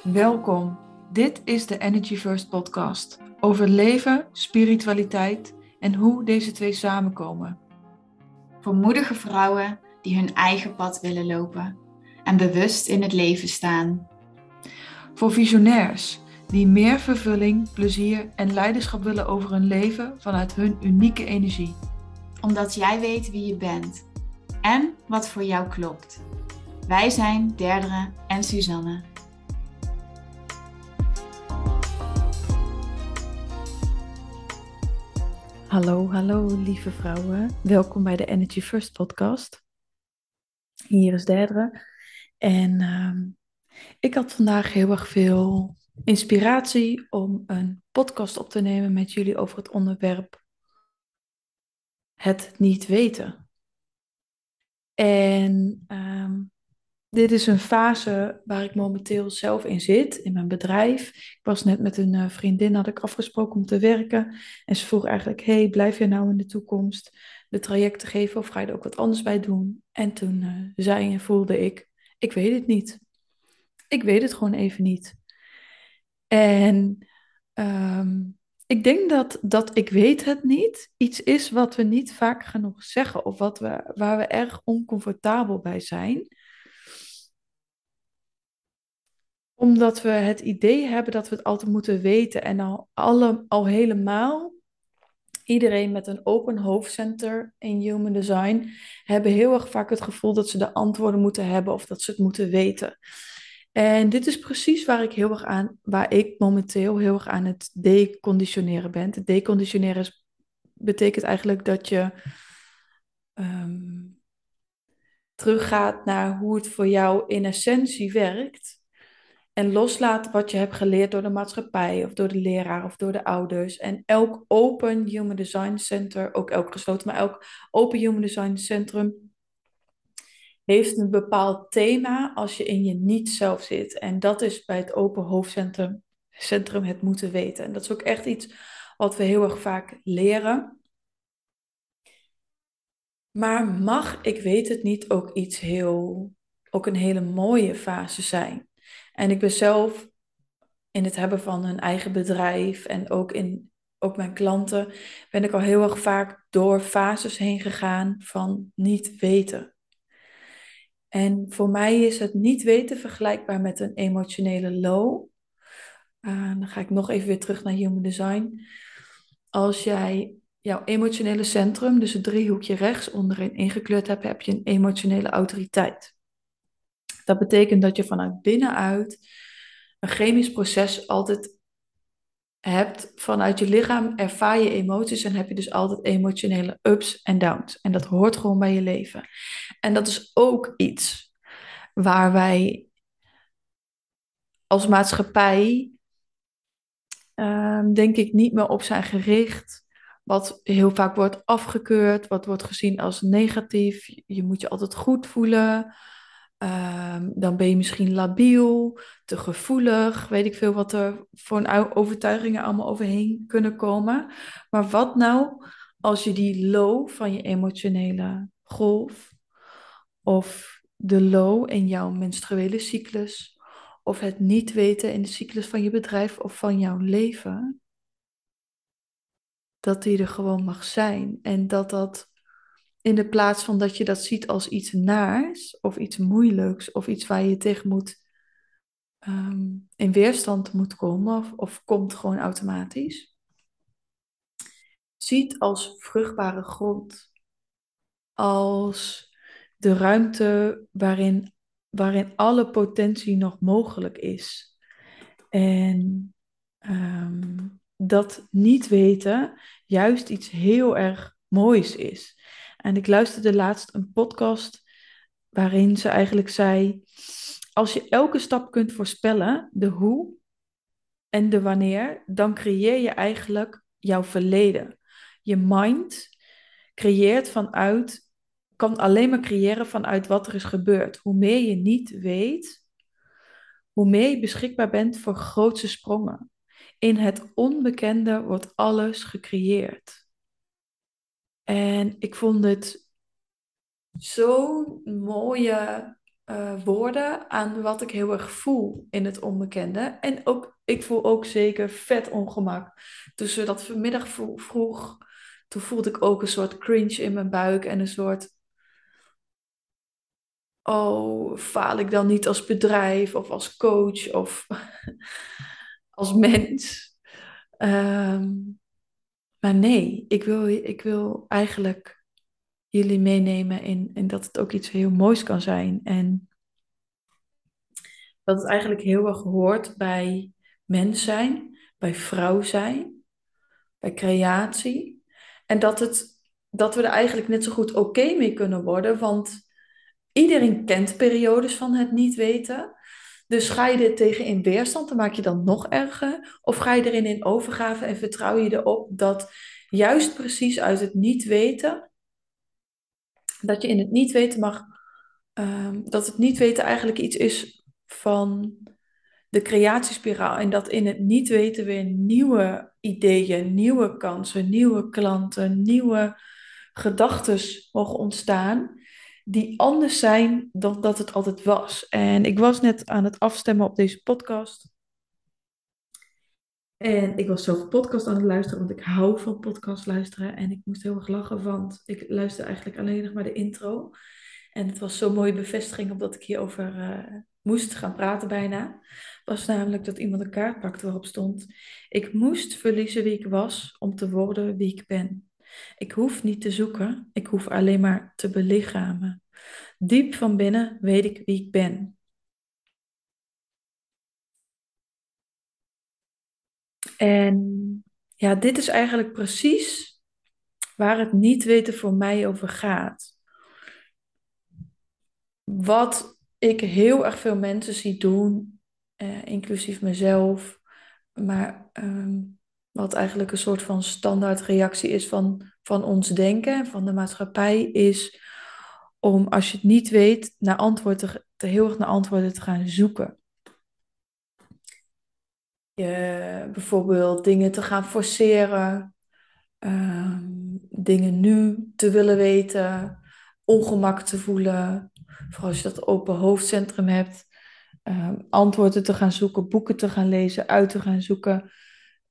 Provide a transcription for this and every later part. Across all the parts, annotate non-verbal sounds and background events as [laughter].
Welkom. Dit is de Energy First podcast over leven, spiritualiteit en hoe deze twee samenkomen. Voor moedige vrouwen die hun eigen pad willen lopen en bewust in het leven staan. Voor visionairs die meer vervulling, plezier en leiderschap willen over hun leven vanuit hun unieke energie. Omdat jij weet wie je bent en wat voor jou klopt. Wij zijn Derdere en Suzanne. Hallo, hallo lieve vrouwen. Welkom bij de Energy First podcast. Hier is Derdere. En ehm, ik had vandaag heel erg veel inspiratie om een podcast op te nemen met jullie over het onderwerp het niet weten. En ehm, dit is een fase waar ik momenteel zelf in zit, in mijn bedrijf. Ik was net met een eh, vriendin, had ik afgesproken om te werken. En ze vroeg eigenlijk, hey, blijf je nou in de toekomst de trajecten geven of ga je er ook wat anders bij doen? En toen uh, zei en voelde ik, ik weet het niet. Ik weet het gewoon even niet. En ehm, ik denk dat, dat ik weet het niet iets is wat we niet vaak genoeg zeggen of wat we, waar we erg oncomfortabel bij zijn. Omdat we het idee hebben dat we het altijd moeten weten en al, alle, al helemaal iedereen met een open hoofdcenter in human design hebben heel erg vaak het gevoel dat ze de antwoorden moeten hebben of dat ze het moeten weten. En dit is precies waar ik heel erg aan, waar ik momenteel heel erg aan het deconditioneren ben. Het deconditioneren betekent eigenlijk dat je um, teruggaat naar hoe het voor jou in essentie werkt. En loslaat wat je hebt geleerd door de maatschappij of door de leraar of door de ouders. En elk open human design center, ook elk gesloten, maar elk open human design centrum heeft een bepaald thema als je in je niet-zelf zit. En dat is bij het open hoofdcentrum centrum het moeten weten. En dat is ook echt iets wat we heel erg vaak leren. Maar mag, ik weet het niet, ook iets heel, ook een hele mooie fase zijn. En ik ben zelf in het hebben van een eigen bedrijf en ook in ook mijn klanten, ben ik al heel erg vaak door fases heen gegaan van niet weten. En voor mij is het niet weten vergelijkbaar met een emotionele low. Uh, dan ga ik nog even weer terug naar Human Design. Als jij jouw emotionele centrum, dus het driehoekje rechts onderin ingekleurd hebt, heb je een emotionele autoriteit. Dat betekent dat je vanuit binnenuit een chemisch proces altijd hebt. Vanuit je lichaam ervaar je emoties en heb je dus altijd emotionele ups en downs. En dat hoort gewoon bij je leven. En dat is ook iets waar wij als maatschappij, ehm, denk ik, niet meer op zijn gericht. Wat heel vaak wordt afgekeurd, wat wordt gezien als negatief. Je moet je altijd goed voelen. Ehm, dan ben je misschien labiel, te gevoelig, weet ik veel wat er voor overtuigingen allemaal overheen kunnen komen. Maar wat nou als je die low van je emotionele golf of de low in jouw menstruele cyclus of het niet weten in de cyclus van je bedrijf of van jouw leven, dat die er gewoon mag zijn en dat dat in de plaats van dat je dat ziet als iets naars of iets moeilijks of iets waar je tegen moet ehm, in weerstand moet komen of, of komt gewoon automatisch. Ziet als vruchtbare grond. Als de ruimte waarin, waarin alle potentie nog mogelijk is. En ehm, dat niet weten juist iets heel erg moois is. En ik luisterde laatst een podcast waarin ze eigenlijk zei: Als je elke stap kunt voorspellen, de hoe en de wanneer, dan creëer je eigenlijk jouw verleden. Je mind creëert vanuit, kan alleen maar creëren vanuit wat er is gebeurd. Hoe meer je niet weet, hoe meer je beschikbaar bent voor grootse sprongen. In het onbekende wordt alles gecreëerd. En ik vond het zo'n mooie uh, woorden aan wat ik heel erg voel in het onbekende. En ook, ik voel ook zeker vet ongemak. Dus we dat vanmiddag vroeg, toen voelde ik ook een soort cringe in mijn buik en een soort. Oh, faal ik dan niet als bedrijf of als coach of [laughs] als mens? Um, maar nee, ik wil, ik wil eigenlijk jullie meenemen in, in dat het ook iets heel moois kan zijn. En dat het eigenlijk heel erg hoort bij mens zijn, bij vrouw zijn, bij creatie. En dat, het, dat we er eigenlijk net zo goed oké mee kunnen worden, want iedereen kent periodes van het niet weten. Dus ga je er tegen in weerstand, dan maak je dan nog erger. Of ga je erin in overgave en vertrouw je erop dat juist precies uit het niet weten, dat je in het niet weten mag, ehm, dat het niet weten eigenlijk iets is van de creatiespiraal. En dat in het niet weten weer nieuwe ideeën, nieuwe kansen, nieuwe klanten, nieuwe gedachten mogen ontstaan die anders zijn dan dat het altijd was. En ik was net aan het afstemmen op deze podcast. En ik was zelf podcast aan het luisteren, want ik hou van podcast luisteren. En ik moest heel erg lachen, want ik luisterde eigenlijk alleen nog maar de intro. En het was zo'n mooie bevestiging omdat ik hierover uh, moest gaan praten bijna. Was namelijk dat iemand een kaart pakte waarop stond: Ik moest verliezen wie ik was om te worden wie ik ben. Ik hoef niet te zoeken, ik hoef alleen maar te belichamen. Diep van binnen weet ik wie ik ben. En ja, dit is eigenlijk precies waar het niet weten voor mij over gaat. Wat ik heel erg veel mensen zie doen, eh, inclusief mezelf, maar ehm, wat eigenlijk een soort van standaardreactie is van, van ons denken, van de maatschappij, is om als je het niet weet, naar antwoorden te, heel erg naar antwoorden te gaan zoeken. Bijvoorbeeld dingen te gaan forceren, ehm, dingen nu te willen weten, ongemak te voelen. Vooral als je dat open hoofdcentrum hebt, ehm, antwoorden te gaan zoeken, boeken te gaan lezen, uit te gaan zoeken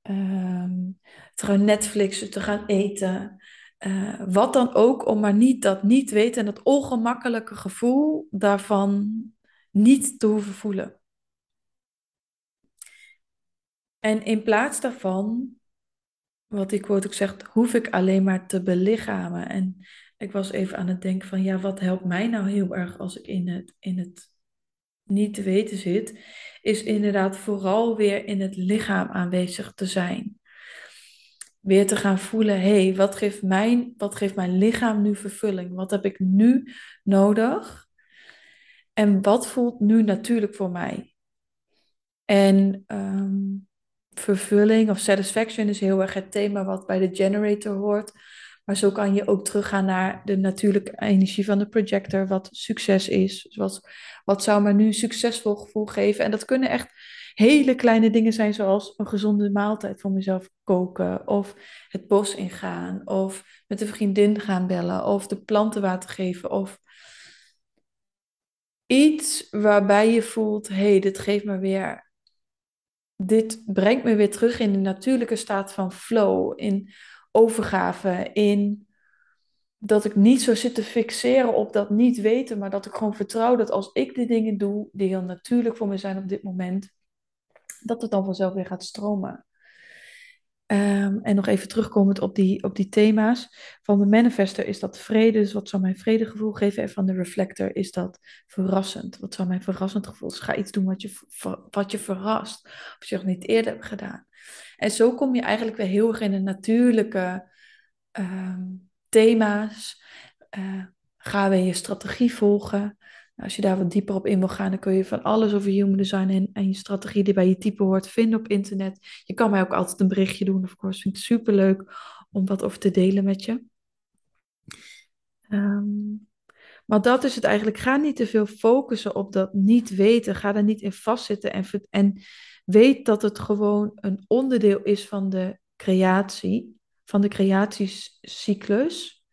um, te gaan Netflixen, te gaan eten. Uh, wat dan ook, om maar niet dat niet weten en dat ongemakkelijke gevoel daarvan niet te hoeven voelen. En in plaats daarvan, wat die quote ook zegt, hoef ik alleen maar te belichamen. En ik was even aan het denken van, ja, wat helpt mij nou heel erg als ik in het, in het niet te weten zit, is inderdaad vooral weer in het lichaam aanwezig te zijn. Weer te gaan voelen, hé, hey, wat, geeft mijn, wat geeft mijn lichaam nu vervulling? Wat heb ik nu nodig? En wat voelt nu natuurlijk voor mij? En ehm, vervulling of satisfaction is heel erg het thema wat bij de generator hoort. Maar zo kan je ook teruggaan naar de natuurlijke energie van de projector, wat succes is. Dus wat, zou me nu een succesvol gevoel geven? En dat kunnen echt hele kleine dingen zijn, zoals een gezonde maaltijd voor mezelf koken, of het bos ingaan, of met een vriendin gaan bellen, of de planten water geven, of iets waarbij je voelt, hé, hey, dit geeft me weer, dit brengt me weer terug in de natuurlijke staat van flow, in overgave, in dat ik niet zo zit te fixeren op dat niet weten, maar dat ik gewoon vertrouw dat als ik de dingen doe die heel natuurlijk voor me zijn op dit moment, dat het dan vanzelf weer gaat stromen. Ehm, en nog even terugkomend op die, op die thema's. Van de manifester is dat vrede, dus wat zou mijn vredegevoel geven? En van de reflector is dat verrassend. Wat zou mijn verrassend gevoel? Dus ga iets doen wat je, wat je verrast, of je nog niet eerder hebt gedaan. En zo kom je eigenlijk weer heel erg in de natuurlijke ehm, thema's. Uh, ga weer je strategie volgen. Nou, als je daar wat dieper op in wil gaan, dan kun je van alles over human design en, en je strategie die bij je type hoort vinden op internet. Je kan mij ook altijd een berichtje doen, of course. Vind ik super leuk om wat over te delen met je. Um, maar dat is het eigenlijk. Ga niet te veel focussen op dat niet weten. Ga er niet in vastzitten en, en weet dat het gewoon een onderdeel is van de creatie, van de creatiecyclus.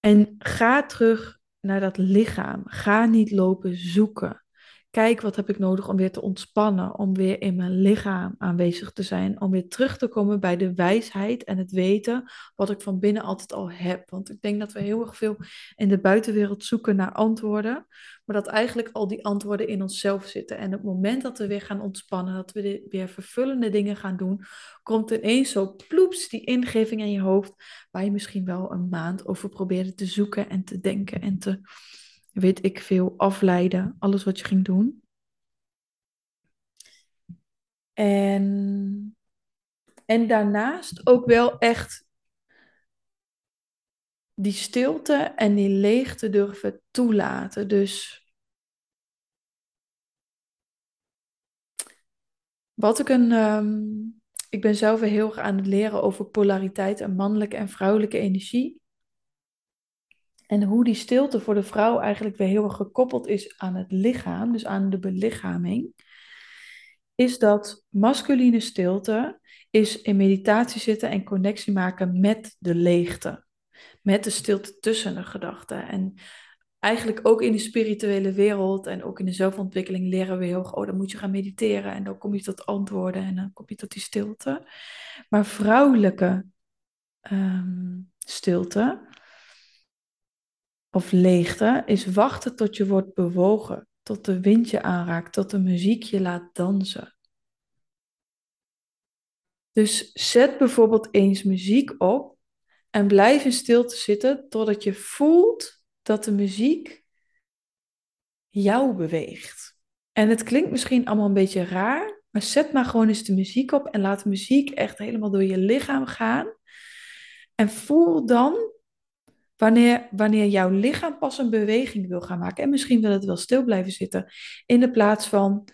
En ga terug naar dat lichaam. Ga niet lopen zoeken. Kijk, wat heb ik nodig om weer te ontspannen, om weer in mijn lichaam aanwezig te zijn, om weer terug te komen bij de wijsheid en het weten wat ik van binnen altijd al heb. Want ik denk dat we heel erg veel in de buitenwereld zoeken naar antwoorden, maar dat eigenlijk al die antwoorden in onszelf zitten. En op het moment dat we weer gaan ontspannen, dat we weer vervullende dingen gaan doen, komt ineens zo ploeps die ingeving in je hoofd, waar je misschien wel een maand over probeerde te zoeken en te denken en te weet ik veel, afleiden, alles wat je ging doen. En, en daarnaast ook wel echt die stilte en die leegte durven toelaten. Dus wat ik een. Ehm, ik ben zelf heel erg aan het leren over polariteit en mannelijke en vrouwelijke energie. En hoe die stilte voor de vrouw eigenlijk weer heel erg gekoppeld is aan het lichaam, dus aan de belichaming, is dat masculine stilte is in meditatie zitten en connectie maken met de leegte. Met de stilte tussen de gedachten. En eigenlijk ook in de spirituele wereld en ook in de zelfontwikkeling leren we heel erg, oh, dan moet je gaan mediteren en dan kom je tot antwoorden en dan kom je tot die stilte. Maar vrouwelijke ehm, stilte of leegte is wachten tot je wordt bewogen, tot de wind je aanraakt, tot de muziek je laat dansen. Dus zet bijvoorbeeld eens muziek op en blijf in stilte zitten totdat je voelt dat de muziek jou beweegt. En het klinkt misschien allemaal een beetje raar, maar zet maar gewoon eens de muziek op en laat de muziek echt helemaal door je lichaam gaan. En voel dan Wanneer, wanneer jouw lichaam pas een beweging wil gaan maken. En misschien wil het wel stil blijven zitten. In de plaats van,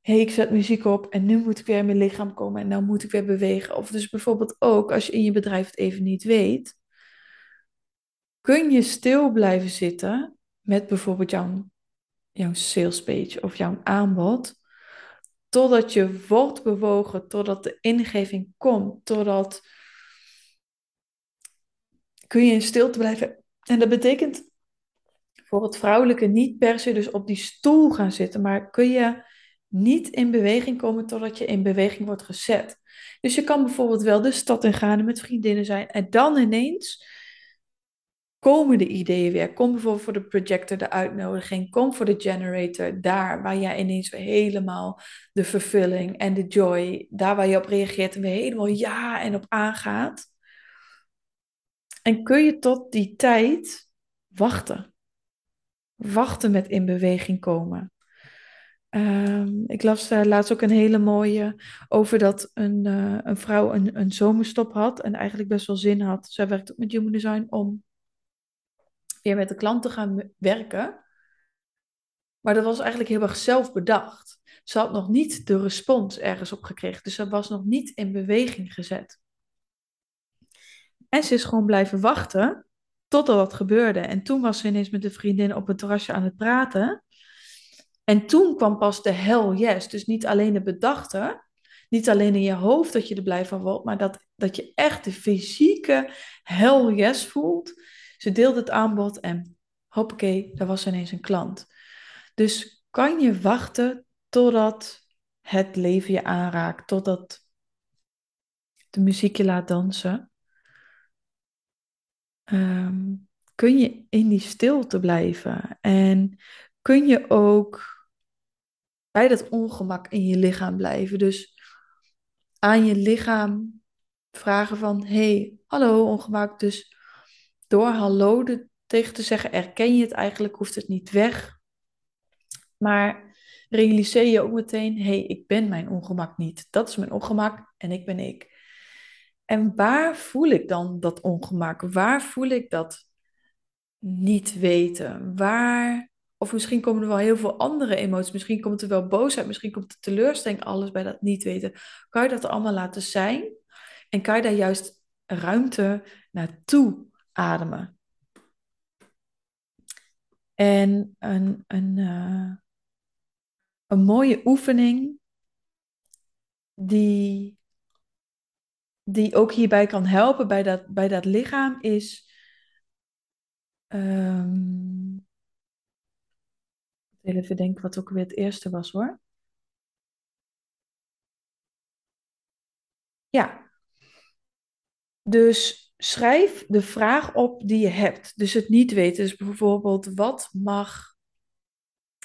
hé, hey, ik zet muziek op en nu moet ik weer in mijn lichaam komen en nou moet ik weer bewegen. Of dus bijvoorbeeld ook, als je in je bedrijf het even niet weet, kun je stil blijven zitten met bijvoorbeeld jouw, jouw sales page of jouw aanbod. Totdat je wordt bewogen, totdat de ingeving komt, totdat kun je in stilte blijven. En dat betekent voor het vrouwelijke niet per se dus op die stoel gaan zitten, maar kun je niet in beweging komen totdat je in beweging wordt gezet. Dus je kan bijvoorbeeld wel de stad in gaan met vriendinnen zijn en dan ineens komen de ideeën weer. Kom bijvoorbeeld voor de projector, de uitnodiging. Kom voor de generator, daar waar jij ineens weer helemaal de vervulling en de joy, daar waar je op reageert en weer helemaal ja en op aangaat. En kun je tot die tijd wachten? Wachten met in beweging komen. Um, ik las uh, laatst ook een hele mooie over dat een, uh, een vrouw een, een zomerstop had en eigenlijk best wel zin had. Zij werkt ook met Human Design om weer met de klant te gaan werken. Maar dat was eigenlijk heel erg zelf bedacht. Ze had nog niet de respons ergens op gekregen, dus ze was nog niet in beweging gezet. En ze is gewoon blijven wachten totdat dat gebeurde. En toen was ze ineens met de vriendin op het terrasje aan het praten. En toen kwam pas de hell yes. Dus niet alleen het bedachte, niet alleen in je hoofd dat je er blij van wordt, maar dat, dat je echt de fysieke hell yes voelt. Ze deelde het aanbod en hoppakee, daar was ineens een klant. Dus kan je wachten totdat het leven je aanraakt, totdat de muziek je laat dansen? Ehm, kun je in die stilte blijven. En kun je ook bij dat ongemak in je lichaam blijven. Dus aan je lichaam vragen van, hey, hallo ongemak. Dus door hallo tegen te zeggen, erken je het eigenlijk, hoeft het niet weg. Maar realiseer je ook meteen, hey, ik ben mijn ongemak niet. Dat is mijn ongemak en ik ben ik. En waar voel ik dan dat ongemak? Waar voel ik dat niet weten? Waar, of misschien komen er wel heel veel andere emoties. Misschien komt er wel boosheid, misschien komt er teleurstelling, alles bij dat niet weten. Kan je dat allemaal laten zijn? En kan je daar juist ruimte naartoe ademen? En een, een, uh, een mooie oefening die die ook hierbij kan helpen bij dat, bij dat lichaam is. Um, Even denken wat ook weer het eerste was hoor. Ja. Dus schrijf de vraag op die je hebt. Dus het niet weten. Dus bijvoorbeeld, wat mag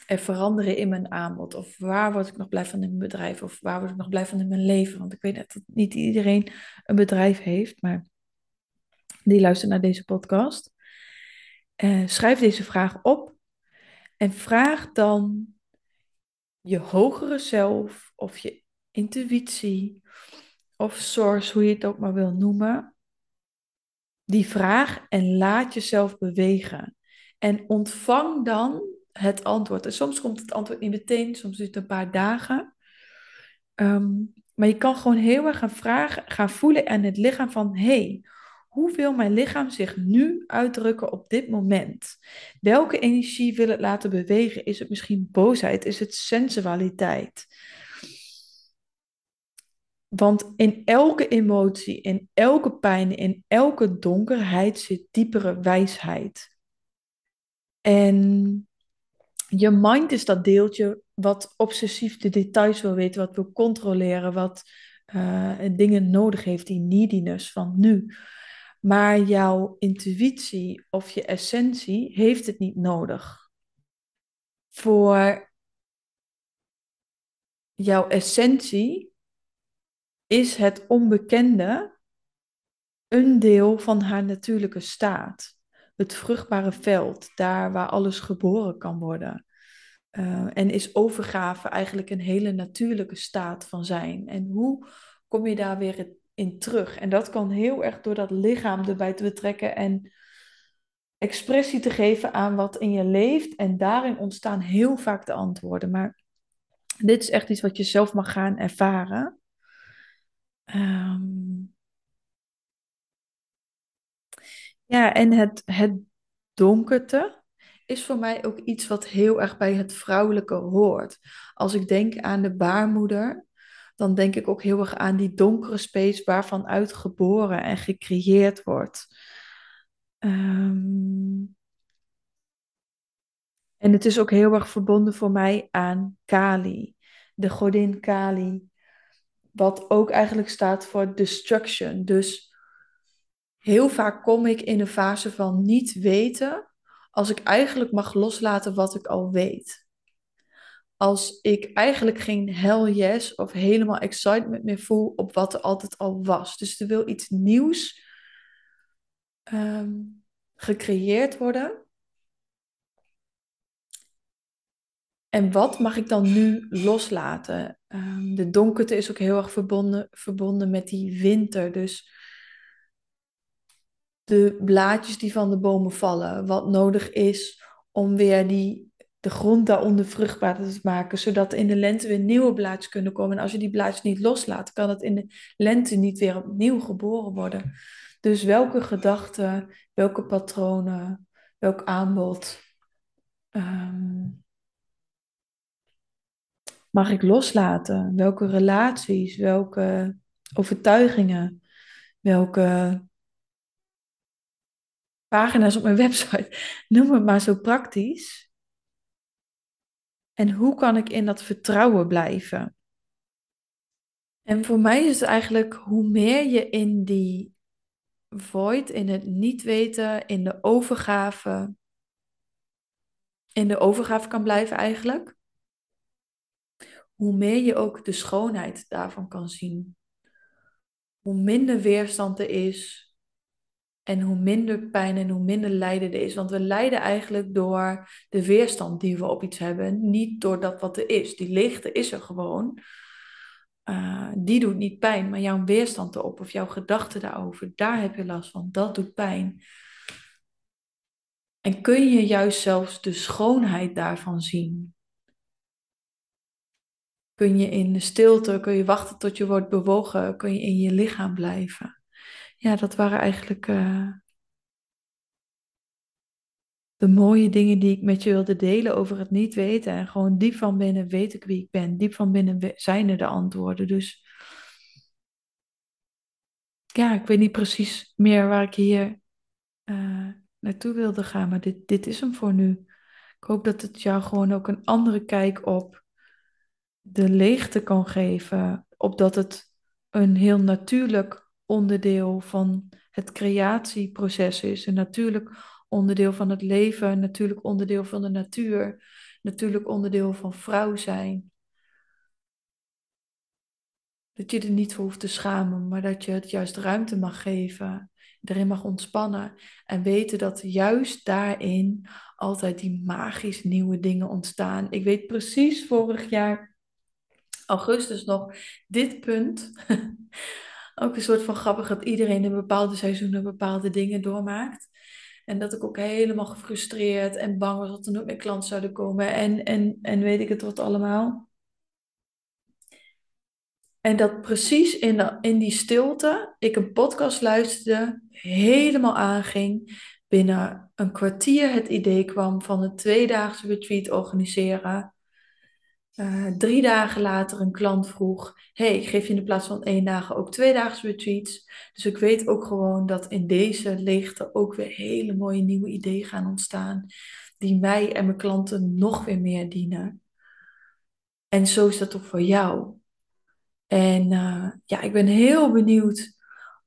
er veranderen in mijn aanbod? Of waar word ik nog blij van in mijn bedrijf? Of waar word ik nog blij van in mijn leven? Want ik weet dat niet iedereen een bedrijf heeft, maar die luistert naar deze podcast. Uh, schrijf deze vraag op en vraag dan je hogere zelf of je intuïtie of source, hoe je het ook maar wil noemen, die vraag en laat jezelf bewegen. En ontvang dan het antwoord. En soms komt het antwoord niet meteen, soms duurt het een paar dagen. Ehm, maar je kan gewoon heel erg gaan vragen, gaan voelen aan het lichaam van, hey, hoe wil mijn lichaam zich nu uitdrukken op dit moment? Welke energie wil het laten bewegen? Is het misschien boosheid? Is het sensualiteit? Want in elke emotie, in elke pijn, in elke donkerheid zit diepere wijsheid. En je mind is dat deeltje wat obsessief de details wil weten, wat wil controleren, wat uh, dingen nodig heeft, die neediness van nu. Maar jouw intuïtie of je essentie heeft het niet nodig. Voor jouw essentie is het onbekende een deel van haar natuurlijke staat. Het vruchtbare veld, daar waar alles geboren kan worden. Uh, en is overgave eigenlijk een hele natuurlijke staat van zijn. En hoe kom je daar weer in terug? En dat kan heel erg door dat lichaam erbij te betrekken en expressie te geven aan wat in je leeft. En daarin ontstaan heel vaak de antwoorden. Maar dit is echt iets wat je zelf mag gaan ervaren. Um, ja, en het, het donkerte is voor mij ook iets wat heel erg bij het vrouwelijke hoort. Als ik denk aan de baarmoeder, dan denk ik ook heel erg aan die donkere space waarvan uit geboren en gecreëerd wordt. Um, en het is ook heel erg verbonden voor mij aan Kali, de godin Kali. Wat ook eigenlijk staat voor destruction. Dus heel vaak kom ik in een fase van niet weten als ik eigenlijk mag loslaten wat ik al weet. Als ik eigenlijk geen hell yes of helemaal excitement meer voel op wat er altijd al was. Dus er wil iets nieuws um, gecreëerd worden. En wat mag ik dan nu loslaten? Um, de donkerte is ook heel erg verbonden, verbonden met die winter. Dus de blaadjes die van de bomen vallen. Wat nodig is om weer die, de grond daaronder vruchtbaar te maken. Zodat in de lente weer nieuwe blaadjes kunnen komen. En als je die blaadjes niet loslaat, kan het in de lente niet weer opnieuw geboren worden. Dus welke gedachten, welke patronen, welk aanbod. Um, mag ik loslaten? Welke relaties, welke overtuigingen, welke pagina's op mijn website, [laughs] noem het maar zo praktisch. En hoe kan ik in dat vertrouwen blijven? En voor mij is het eigenlijk hoe meer je in die void, in het niet weten, in de overgave, in de overgave kan blijven eigenlijk, hoe meer je ook de schoonheid daarvan kan zien. Hoe minder weerstand er is en hoe minder pijn en hoe minder lijden er is. Want we lijden eigenlijk door de weerstand die we op iets hebben, niet door dat wat er is. Die leegte is er gewoon. Uh, die doet niet pijn, maar jouw weerstand erop of jouw gedachten daarover, daar heb je last van. Dat doet pijn. En kun je juist zelfs de schoonheid daarvan zien? Kun je in de stilte, kun je wachten tot je wordt bewogen, kun je in je lichaam blijven. Ja, dat waren eigenlijk uh, de mooie dingen die ik met je wilde delen over het niet weten. En gewoon diep van binnen weet ik wie ik ben. Diep van binnen zijn er de antwoorden. Dus ja, ik weet niet precies meer waar ik hier uh, naartoe wilde gaan, maar dit, dit is hem voor nu. Ik hoop dat het jou gewoon ook een andere kijk op de leegte kan geven. Op dat het een heel natuurlijk onderdeel van het creatieproces is. Een natuurlijk onderdeel van het leven, natuurlijk onderdeel van de natuur, natuurlijk onderdeel van vrouw zijn. Dat je er niet voor hoeft te schamen, maar dat je het juist ruimte mag geven. Erin mag ontspannen. En weten dat juist daarin altijd die magisch nieuwe dingen ontstaan. Ik weet precies vorig jaar, augustus nog, dit punt. [laughs] ook een soort van grappig dat iedereen in bepaalde seizoenen bepaalde dingen doormaakt. En dat ik ook helemaal gefrustreerd en bang was dat er nooit meer klanten zouden komen. En, en, en weet ik het wat allemaal. En dat precies in, in die stilte ik een podcast luisterde, helemaal aanging. Binnen een kwartier het idee kwam van een tweedaagse retreat organiseren. Uh, drie dagen later een klant vroeg: Hey, geef je in de plaats van één dagen ook tweedaagse retreats? Dus ik weet ook gewoon dat in deze leegte ook weer hele mooie nieuwe ideeën gaan ontstaan. Die mij en mijn klanten nog weer meer dienen. En zo is dat ook voor jou. En uh, ja, ik ben heel benieuwd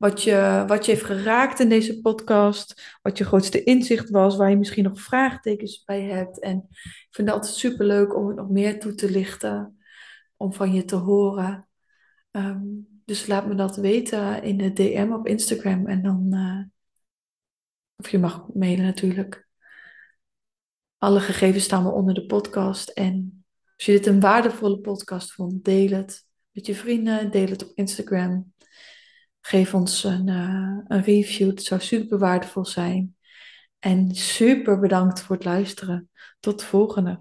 wat je, wat je heeft geraakt in deze podcast. Wat je grootste inzicht was, waar je misschien nog vraagtekens bij hebt. En ik vind het altijd super leuk om het nog meer toe te lichten, om van je te horen. Um, dus laat me dat weten in de DM op Instagram. En dan, uh, of je mag mailen natuurlijk. Alle gegevens staan wel onder de podcast. En als je dit een waardevolle podcast vond, deel het met je vrienden, deel het op Instagram. Geef ons een, uh, een review, het zou super waardevol zijn. En super bedankt voor het luisteren. Tot de volgende.